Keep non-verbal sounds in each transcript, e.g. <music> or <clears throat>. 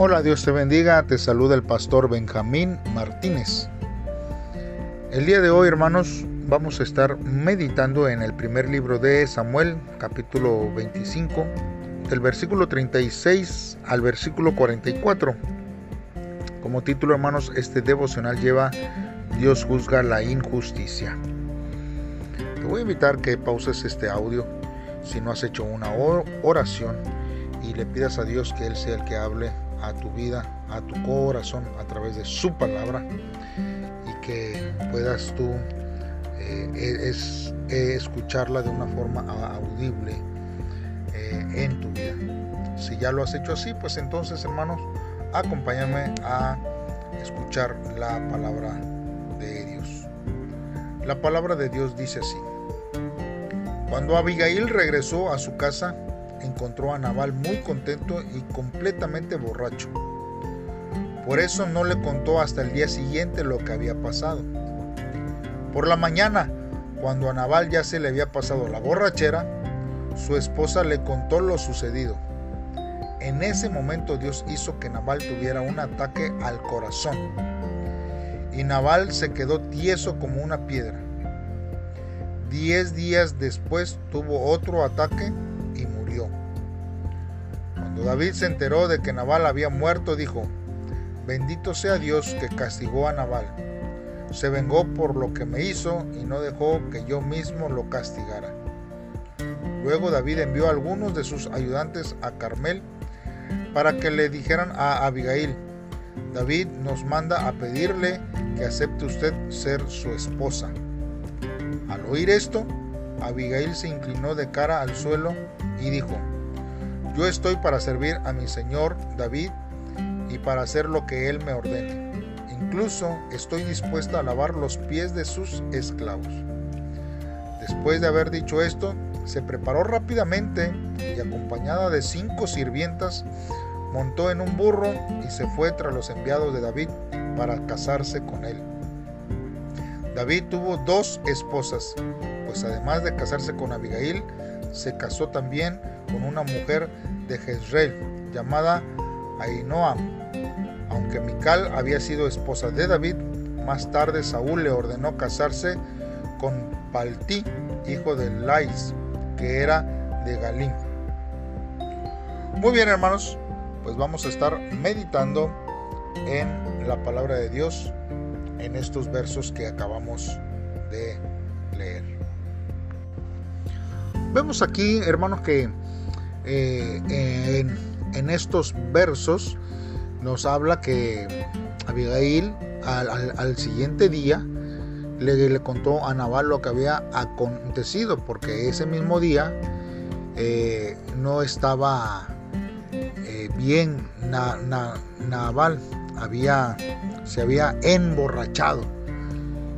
Hola, Dios te bendiga, te saluda el pastor Benjamín Martínez. El día de hoy, hermanos, vamos a estar meditando en el primer libro de Samuel, capítulo 25, del versículo 36 al versículo 44. Como título, hermanos, este devocional lleva Dios juzga la injusticia. Te voy a invitar que pauses este audio si no has hecho una oración y le pidas a Dios que Él sea el que hable a tu vida, a tu corazón a través de su palabra y que puedas tú eh, es, escucharla de una forma audible eh, en tu vida. Si ya lo has hecho así, pues entonces hermanos, acompáñame a escuchar la palabra de Dios. La palabra de Dios dice así. Cuando Abigail regresó a su casa, encontró a Nabal muy contento y completamente borracho. Por eso no le contó hasta el día siguiente lo que había pasado. Por la mañana, cuando a Nabal ya se le había pasado la borrachera, su esposa le contó lo sucedido. En ese momento Dios hizo que Nabal tuviera un ataque al corazón. Y Nabal se quedó tieso como una piedra. Diez días después tuvo otro ataque. Cuando David se enteró de que Nabal había muerto, dijo, bendito sea Dios que castigó a Nabal. Se vengó por lo que me hizo y no dejó que yo mismo lo castigara. Luego David envió a algunos de sus ayudantes a Carmel para que le dijeran a Abigail, David nos manda a pedirle que acepte usted ser su esposa. Al oír esto, Abigail se inclinó de cara al suelo y dijo, Yo estoy para servir a mi señor David y para hacer lo que él me ordene. Incluso estoy dispuesta a lavar los pies de sus esclavos. Después de haber dicho esto, se preparó rápidamente y acompañada de cinco sirvientas, montó en un burro y se fue tras los enviados de David para casarse con él. David tuvo dos esposas, pues además de casarse con Abigail, se casó también con una mujer de Jezreel llamada Ainoam. Aunque Mical había sido esposa de David, más tarde Saúl le ordenó casarse con Paltí, hijo de Lais, que era de Galín. Muy bien hermanos, pues vamos a estar meditando en la palabra de Dios en estos versos que acabamos de leer. Vemos aquí, hermanos, que eh, en, estos versos nos habla que Abigail al, siguiente día le, contó a Nabal lo que había acontecido, porque ese mismo día eh, no estaba eh, bien Nabal, había, se había emborrachado.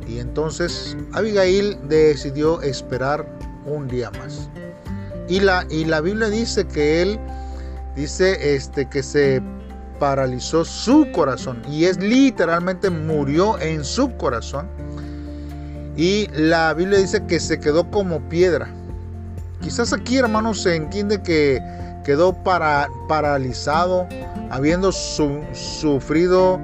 Y entonces Abigail decidió esperar un día más. Y la, y la Biblia dice que él dice este, que se paralizó su corazón. Y es literalmente murió en su corazón. Y la Biblia dice que se quedó como piedra. Quizás aquí, hermanos, se entiende que quedó para, paralizado, habiendo sufrido,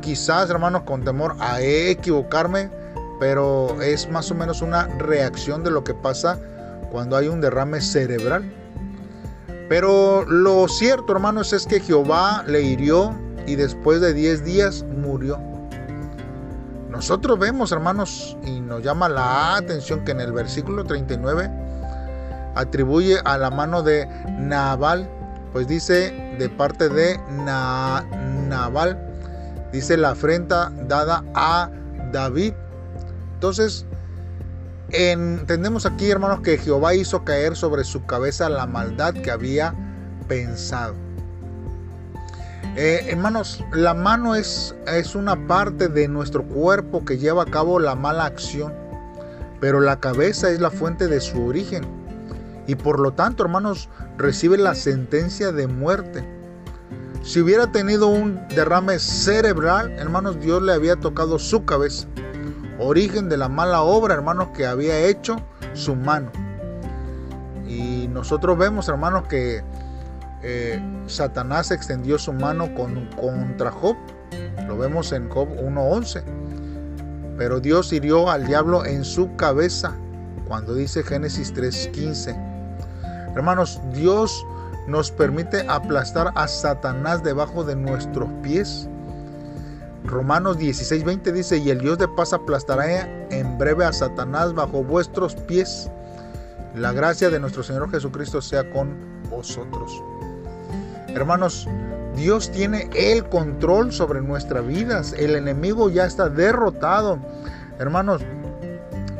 quizás, hermanos, con temor a equivocarme, pero es más o menos una reacción de lo que pasa cuando hay un derrame cerebral. Pero lo cierto, hermanos, es que Jehová le hirió y después de 10 días murió. Nosotros vemos, hermanos, y nos llama la atención que en el versículo 39 atribuye a la mano de Nabal, pues dice de parte de Nabal, dice la afrenta dada a David. Entonces, entendemos aquí, hermanos, que Jehová hizo caer sobre su cabeza la maldad que había pensado. Eh, hermanos, la mano es, es una parte de nuestro cuerpo que lleva a cabo la mala acción, pero la cabeza es la fuente de su origen y por lo tanto, hermanos, recibe la sentencia de muerte. Si hubiera tenido un derrame cerebral, hermanos, Dios le había tocado su cabeza. Origen de la mala obra, hermanos, que había hecho su mano. Y nosotros vemos, hermanos, que eh, Satanás extendió su mano con, contra Job. Lo vemos en Job 1.11. Pero Dios hirió al diablo en su cabeza, cuando dice Génesis 3.15. Hermanos, Dios nos permite aplastar a Satanás debajo de nuestros pies. Romanos 16:20 dice, y el Dios de paz aplastará en breve a Satanás bajo vuestros pies. La gracia de nuestro Señor Jesucristo sea con vosotros. Hermanos, Dios tiene el control sobre nuestras vidas. El enemigo ya está derrotado. Hermanos,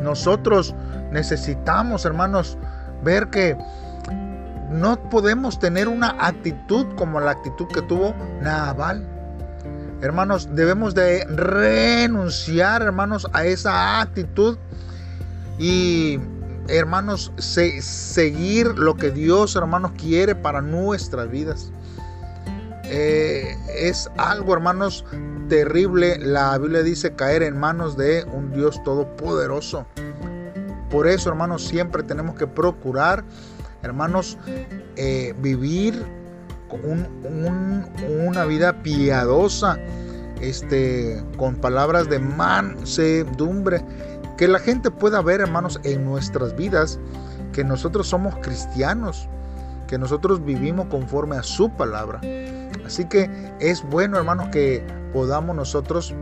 nosotros necesitamos, hermanos, ver que no podemos tener una actitud como la actitud que tuvo Naval. Hermanos, debemos de renunciar, hermanos, a esa actitud y, hermanos, seguir lo que Dios, hermanos, quiere para nuestras vidas. Eh, es algo, hermanos, terrible. La Biblia dice caer en manos de un Dios todopoderoso. Por eso, hermanos, siempre tenemos que procurar, hermanos, eh, vivir una vida piadosa, este, con palabras de mansedumbre, que la gente pueda ver, hermanos, en nuestras vidas que nosotros somos cristianos, que nosotros vivimos conforme a su palabra. Así que es bueno, hermanos, que podamos nosotros,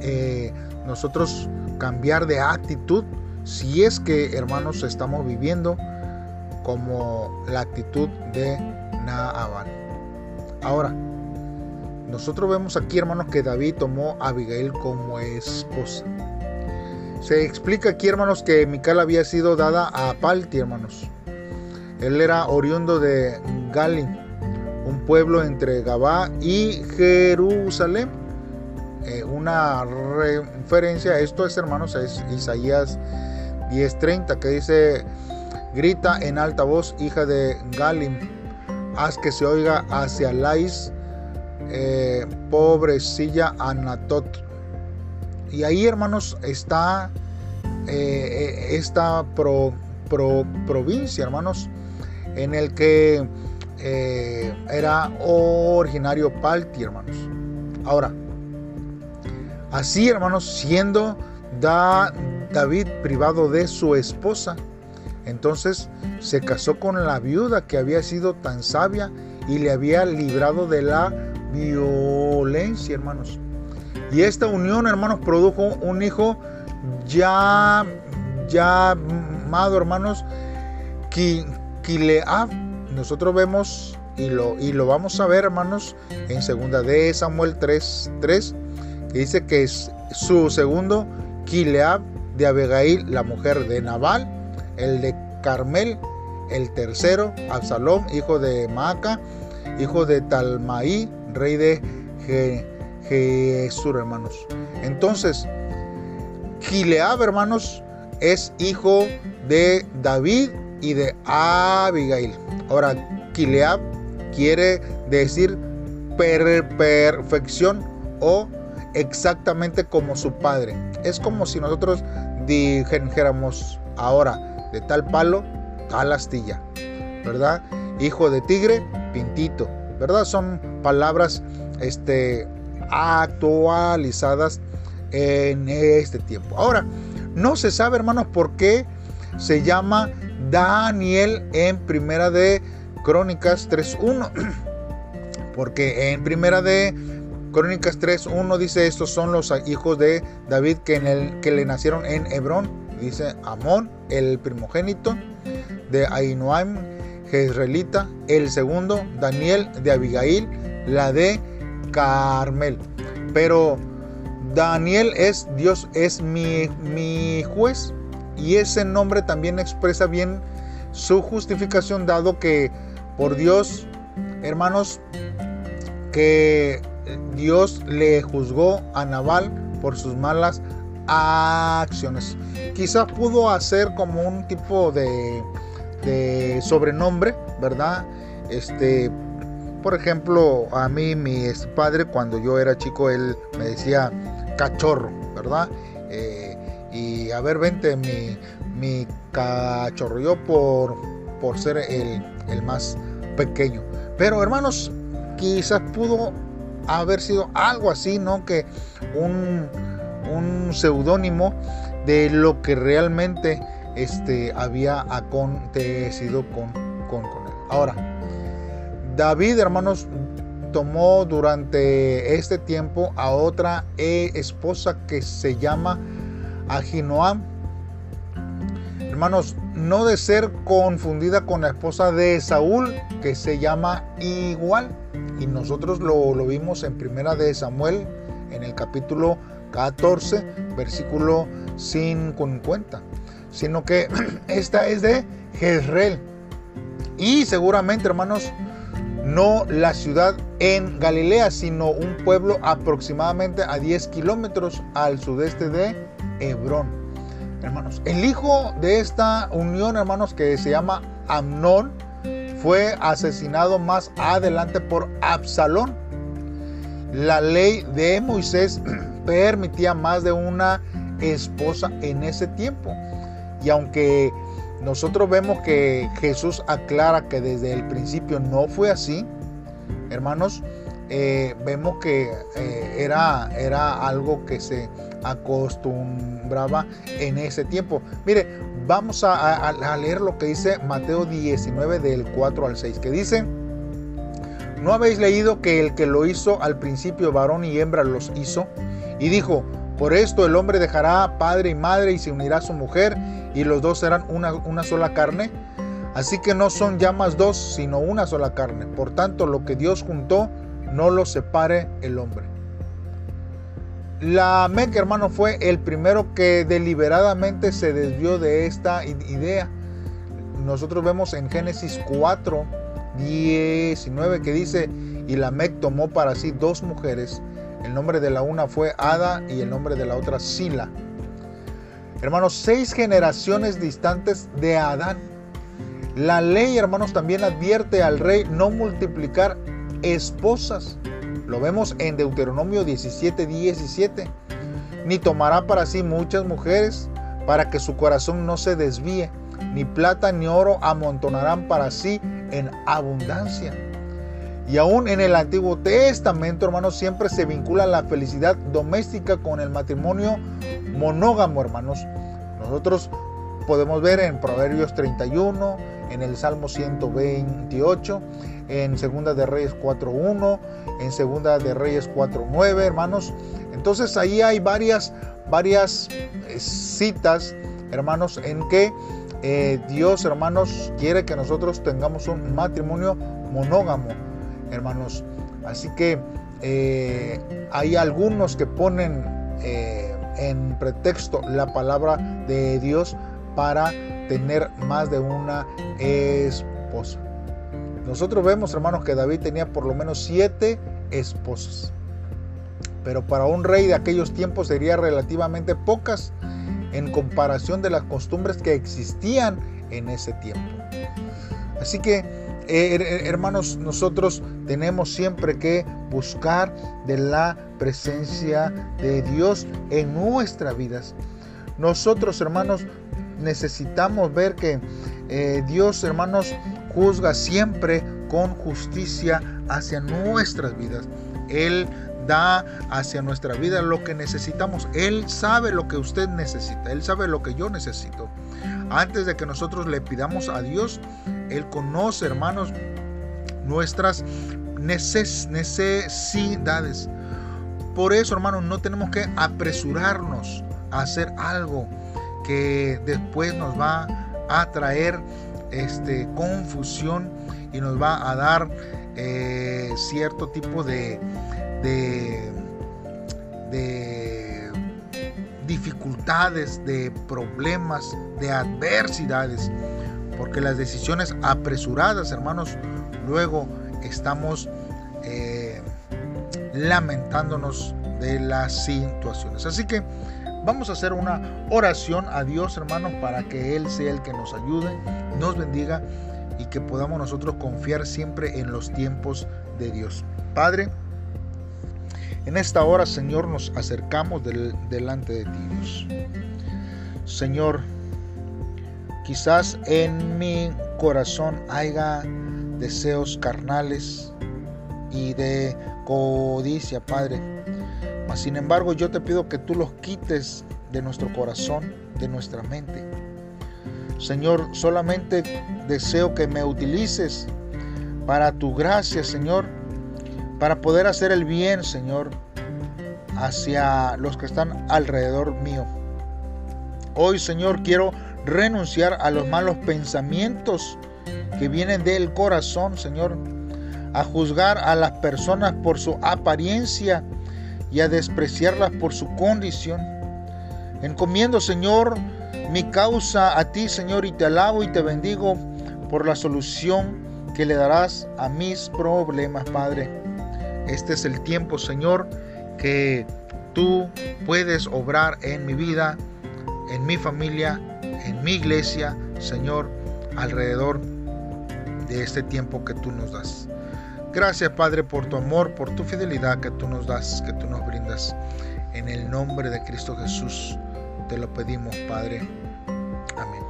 eh, nosotros cambiar de actitud si es que, hermanos, estamos viviendo como la actitud de Naaban. Ahora, nosotros vemos aquí, hermanos, que David tomó a Abigail como esposa. Se explica aquí, hermanos, que Mical había sido dada a Palti, hermanos. Él era oriundo de Galim, un pueblo entre Gabá y Jerusalén. Eh, una referencia a esto es, hermanos, es Isaías 10:30, que dice, grita en alta voz, hija de Galim, haz que se oiga hacia Lais, eh, pobrecilla Anatot. Y ahí, hermanos, está eh, eh, esta provincia, hermanos, en el que era originario Palti, hermanos. Ahora, así, hermanos, siendo David privado de su esposa, entonces se casó con la viuda que había sido tan sabia y le había librado de la violencia, hermanos. Y esta unión, hermanos, produjo un hijo ya llamado, hermanos, Kileab. Nosotros vemos y lo, y lo vamos a ver, hermanos, en segunda de Samuel 3, 3, que dice que es su segundo, Kileab de Abigail, la mujer de Nabal, el de Carmel, el tercero, Absalom, hijo de Maaca, hijo de Talmaí, rey de Jesús, hermanos. Entonces, Gileab, hermanos, es hijo de David y de Abigail. Ahora, Gileab quiere decir perfección o exactamente como su padre. Es como si nosotros dijéramos ahora, de tal palo, tal astilla, ¿verdad? Hijo de tigre, pintito, ¿verdad? Son palabras este, actualizadas en este tiempo. Ahora, no se sabe, hermanos, por qué se llama Daniel en Primera de Crónicas 3.1. <clears throat> Porque en Primera de Crónicas 3.1 dice, estos son los hijos de David que, en el, que le nacieron en Hebrón dice Amón, el primogénito de Ainoam, Jezreelita, el segundo, Daniel de Abigail, la de Carmel. Pero Daniel es Dios, es mi, mi juez. Y ese nombre también expresa bien su justificación, dado que por Dios, hermanos, que Dios le juzgó a Naval por sus malas acciones. Quizás pudo hacer como un tipo de, sobrenombre, ¿verdad? Este, por ejemplo, a mí, mi padre, cuando yo era chico, él me decía cachorro, ¿verdad? Eh, y a ver, vente, mi, mi cachorro, yo por, por ser el, el más pequeño. Pero hermanos, quizás pudo haber sido algo así, ¿no? Que un, un seudónimo de lo que realmente este, había acontecido con, con, él. Ahora, David, hermanos, tomó durante este tiempo a otra esposa que se llama Ahinoam. Hermanos, no de ser confundida con la esposa de Saúl, que se llama igual. Y nosotros lo, lo vimos en primera de Samuel, en el capítulo 14, versículo 50. Sino que <clears throat> esta es de Jezreel. Y seguramente, hermanos, no la ciudad en Galilea, sino un pueblo aproximadamente a 10 kilómetros al sudeste de Hebrón. Hermanos, el hijo de esta unión, hermanos, que se llama Amnón, fue asesinado más adelante por Absalón. La ley de Moisés <clears throat> permitía más de una esposa en ese tiempo. Y aunque nosotros vemos que Jesús aclara que desde el principio no fue así. Hermanos, eh, vemos que eh, era, era algo que se acostumbraba en ese tiempo. Mire, vamos a, a, leer lo que dice Mateo 19 del 4 al 6, que dice, ¿no habéis leído que el que lo hizo al principio varón y hembra los hizo? Y dijo, por esto el hombre dejará padre y madre y se unirá a su mujer y los dos serán una, una sola carne. Así que no son ya más dos, sino una sola carne. Por tanto, lo que Dios juntó, no lo separe el hombre. La Meca, hermano, fue el primero que deliberadamente se desvió de esta idea. Nosotros vemos en Génesis 4, 19 que dice, y la Mec tomó para sí dos mujeres. El nombre de la una fue Ada y el nombre de la otra Sila. Hermanos, seis generaciones distantes de Adán. La ley, hermanos, también advierte al rey no multiplicar esposas. Lo vemos en Deuteronomio 17, 17. Ni tomará para sí muchas mujeres para que su corazón no se desvíe. Ni plata ni oro amontonarán para sí en abundancia. Y aún en el Antiguo Testamento, hermanos, siempre se vincula la felicidad doméstica con el matrimonio monógamo, hermanos. Nosotros podemos ver en Proverbios 31, en el Salmo 128, en Segunda de Reyes 4.1, en Segunda de Reyes 4.9, hermanos. Entonces ahí hay varias, varias eh, citas, hermanos, en que eh, Dios, hermanos, quiere que nosotros tengamos un matrimonio monógamo, hermanos. Así que eh, hay algunos que ponen en pretexto la palabra de Dios para tener más de una esposa. Nosotros vemos, hermanos, que David tenía por lo menos siete esposas. Pero para un rey de aquellos tiempos sería relativamente pocas en comparación de las costumbres que existían en ese tiempo. Así que eh, hermanos, nosotros tenemos siempre que buscar de la presencia de Dios en nuestras vidas. Nosotros, hermanos, necesitamos ver que eh, Dios, hermanos, juzga siempre con justicia hacia nuestras vidas. Él da hacia nuestra vida lo que necesitamos. Él sabe lo que usted necesita. Él sabe lo que yo necesito. Antes de que nosotros le pidamos a Dios, Él conoce, hermanos, nuestras necesidades. Por eso, hermanos, no tenemos que apresurarnos a hacer algo que después nos va a traer este, confusión y nos va a dar eh, cierto tipo de, de, de dificultades, de problemas, de adversidades, porque las decisiones apresuradas, hermanos, luego estamos eh, lamentándonos de las situaciones. Así que vamos a hacer una oración a Dios, hermanos, para que Él sea el que nos ayude, nos bendiga y que podamos nosotros confiar siempre en los tiempos de Dios. Padre, en esta hora, Señor, nos acercamos delante de ti, Dios. Señor, quizás en mi corazón haya deseos carnales y de codicia, Padre. Mas sin embargo, yo te pido que tú los quites de nuestro corazón, de nuestra mente. Señor, solamente deseo que me utilices para tu gracia, Señor, para poder hacer el bien, Señor, hacia los que están alrededor mío. Hoy, Señor, quiero renunciar a los malos pensamientos que vienen del corazón, Señor, a juzgar a las personas por su apariencia y a despreciarlas por su condición. Encomiendo, Señor, mi causa a ti, Señor, y te alabo y te bendigo por la solución que le darás a mis problemas, Padre. Este es el tiempo, Señor, que tú puedes obrar en mi vida, en mi familia, en mi iglesia, Señor, alrededor de este tiempo que tú nos das. Gracias, Padre, por tu amor, por tu fidelidad que tú nos das, que tú nos brindas. En el nombre de Cristo Jesús te lo pedimos, Padre. Amén.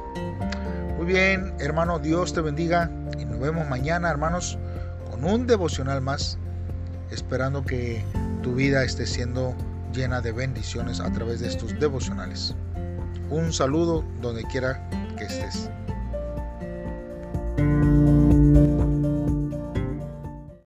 Muy bien, hermano, Dios te bendiga y nos vemos mañana, hermanos, con un devocional más, esperando que tu vida esté siendo llena de bendiciones a través de estos devocionales. Un saludo donde quiera que estés.